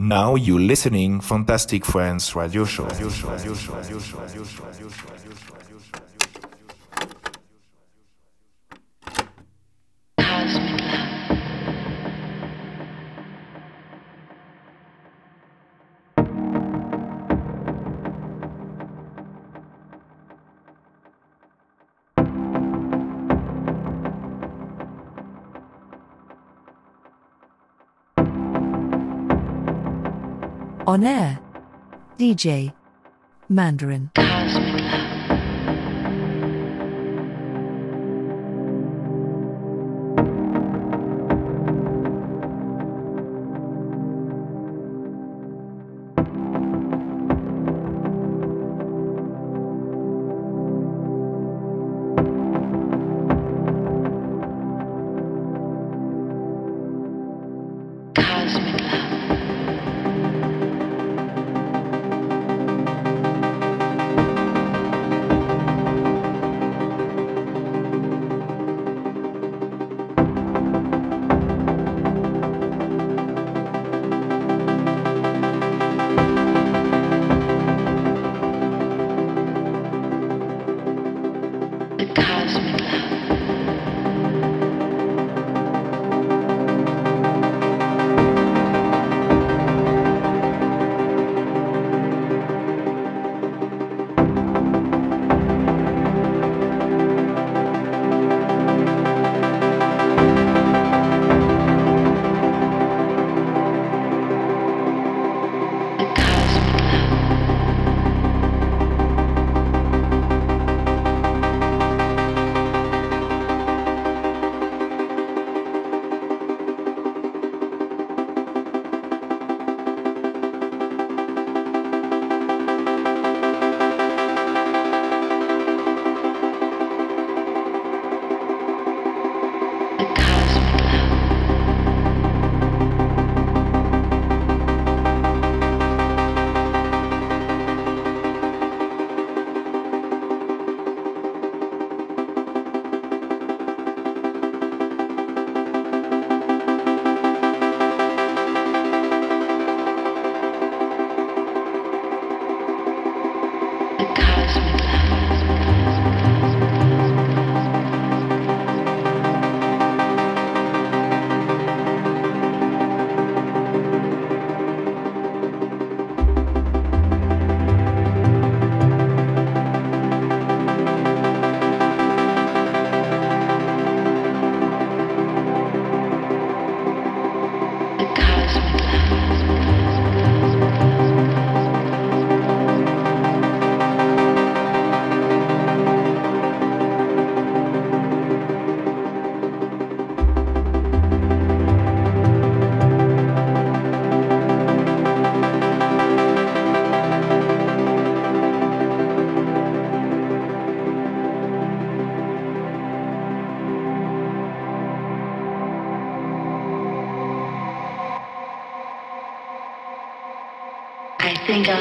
Now you're listening Fantastic Friends Radio Show. On air. DJ. Mandarin.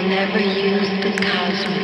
Never use the cosmic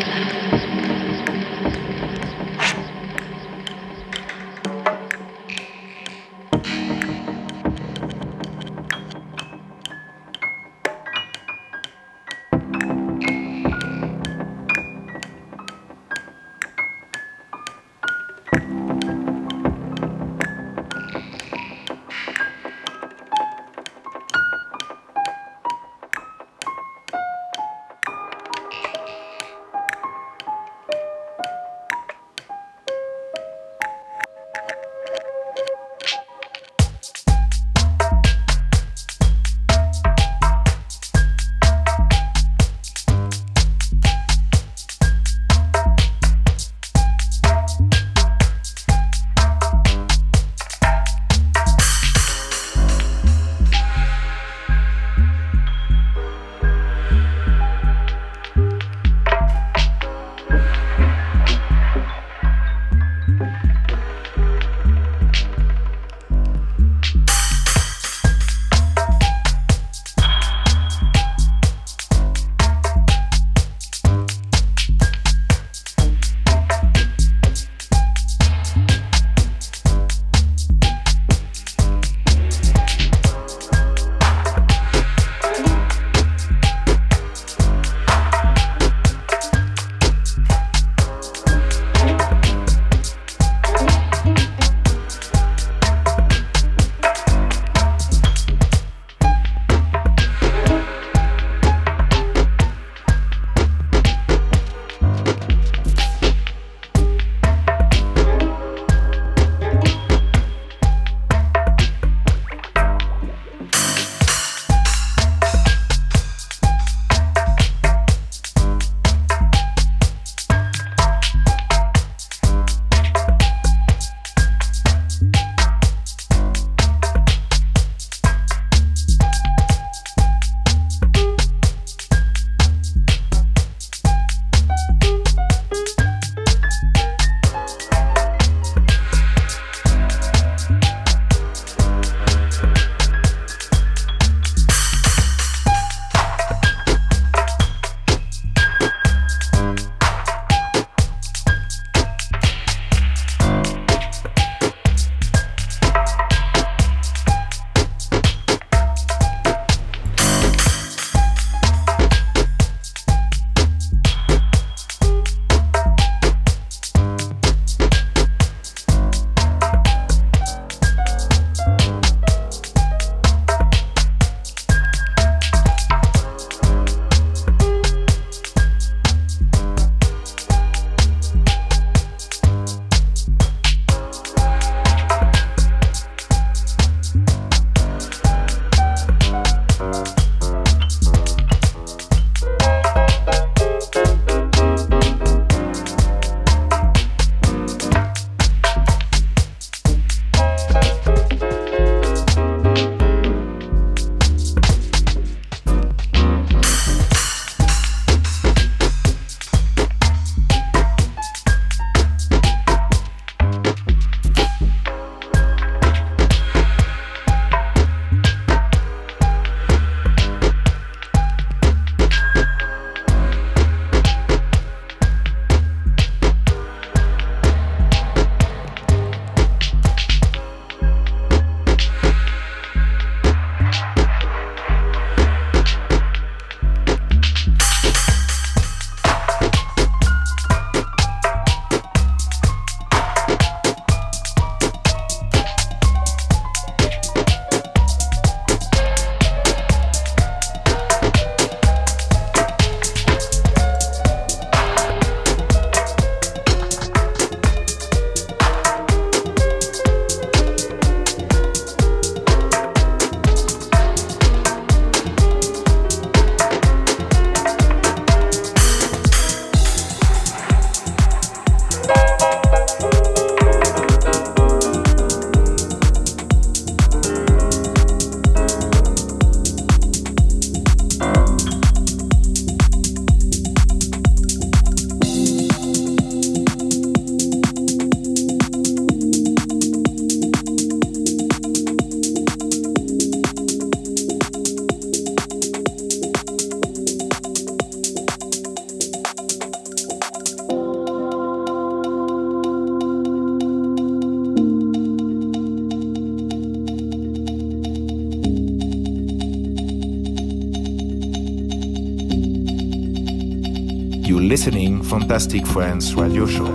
Fantastic Friends radio show.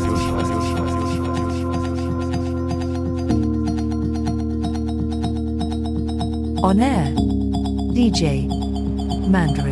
On air. DJ Mandarin.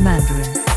Mandarin.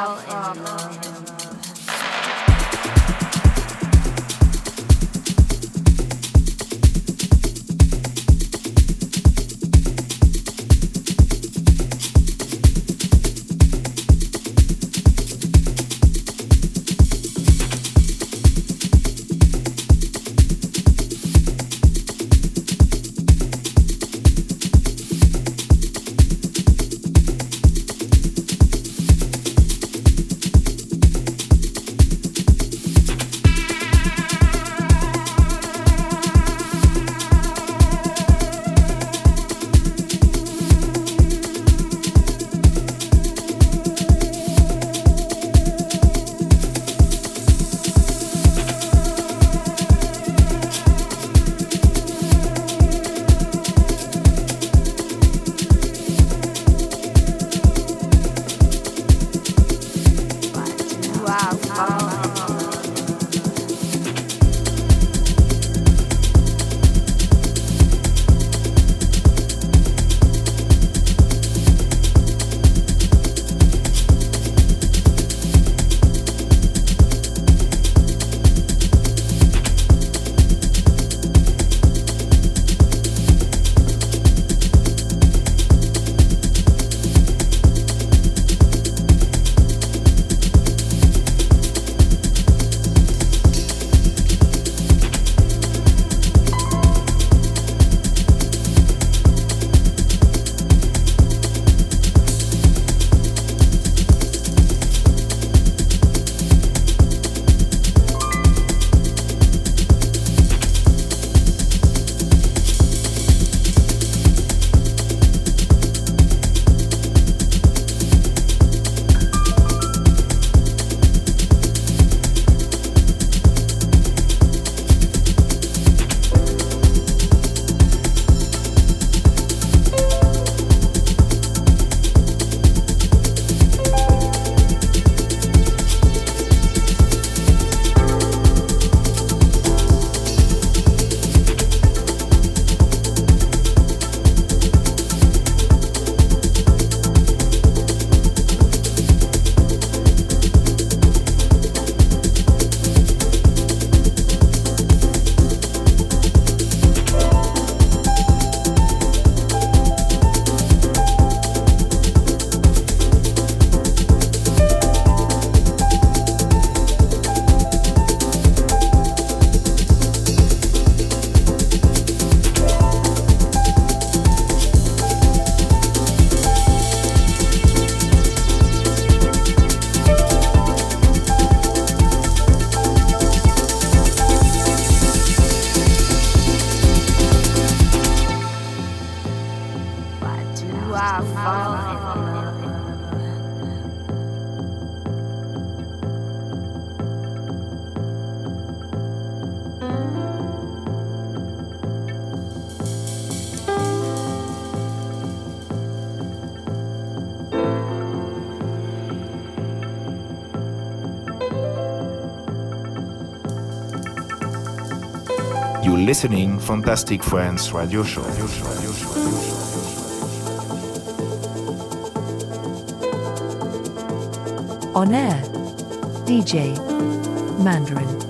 Fall in love. Listening Fantastic Friends Radio Show. On air, DJ Mandarin.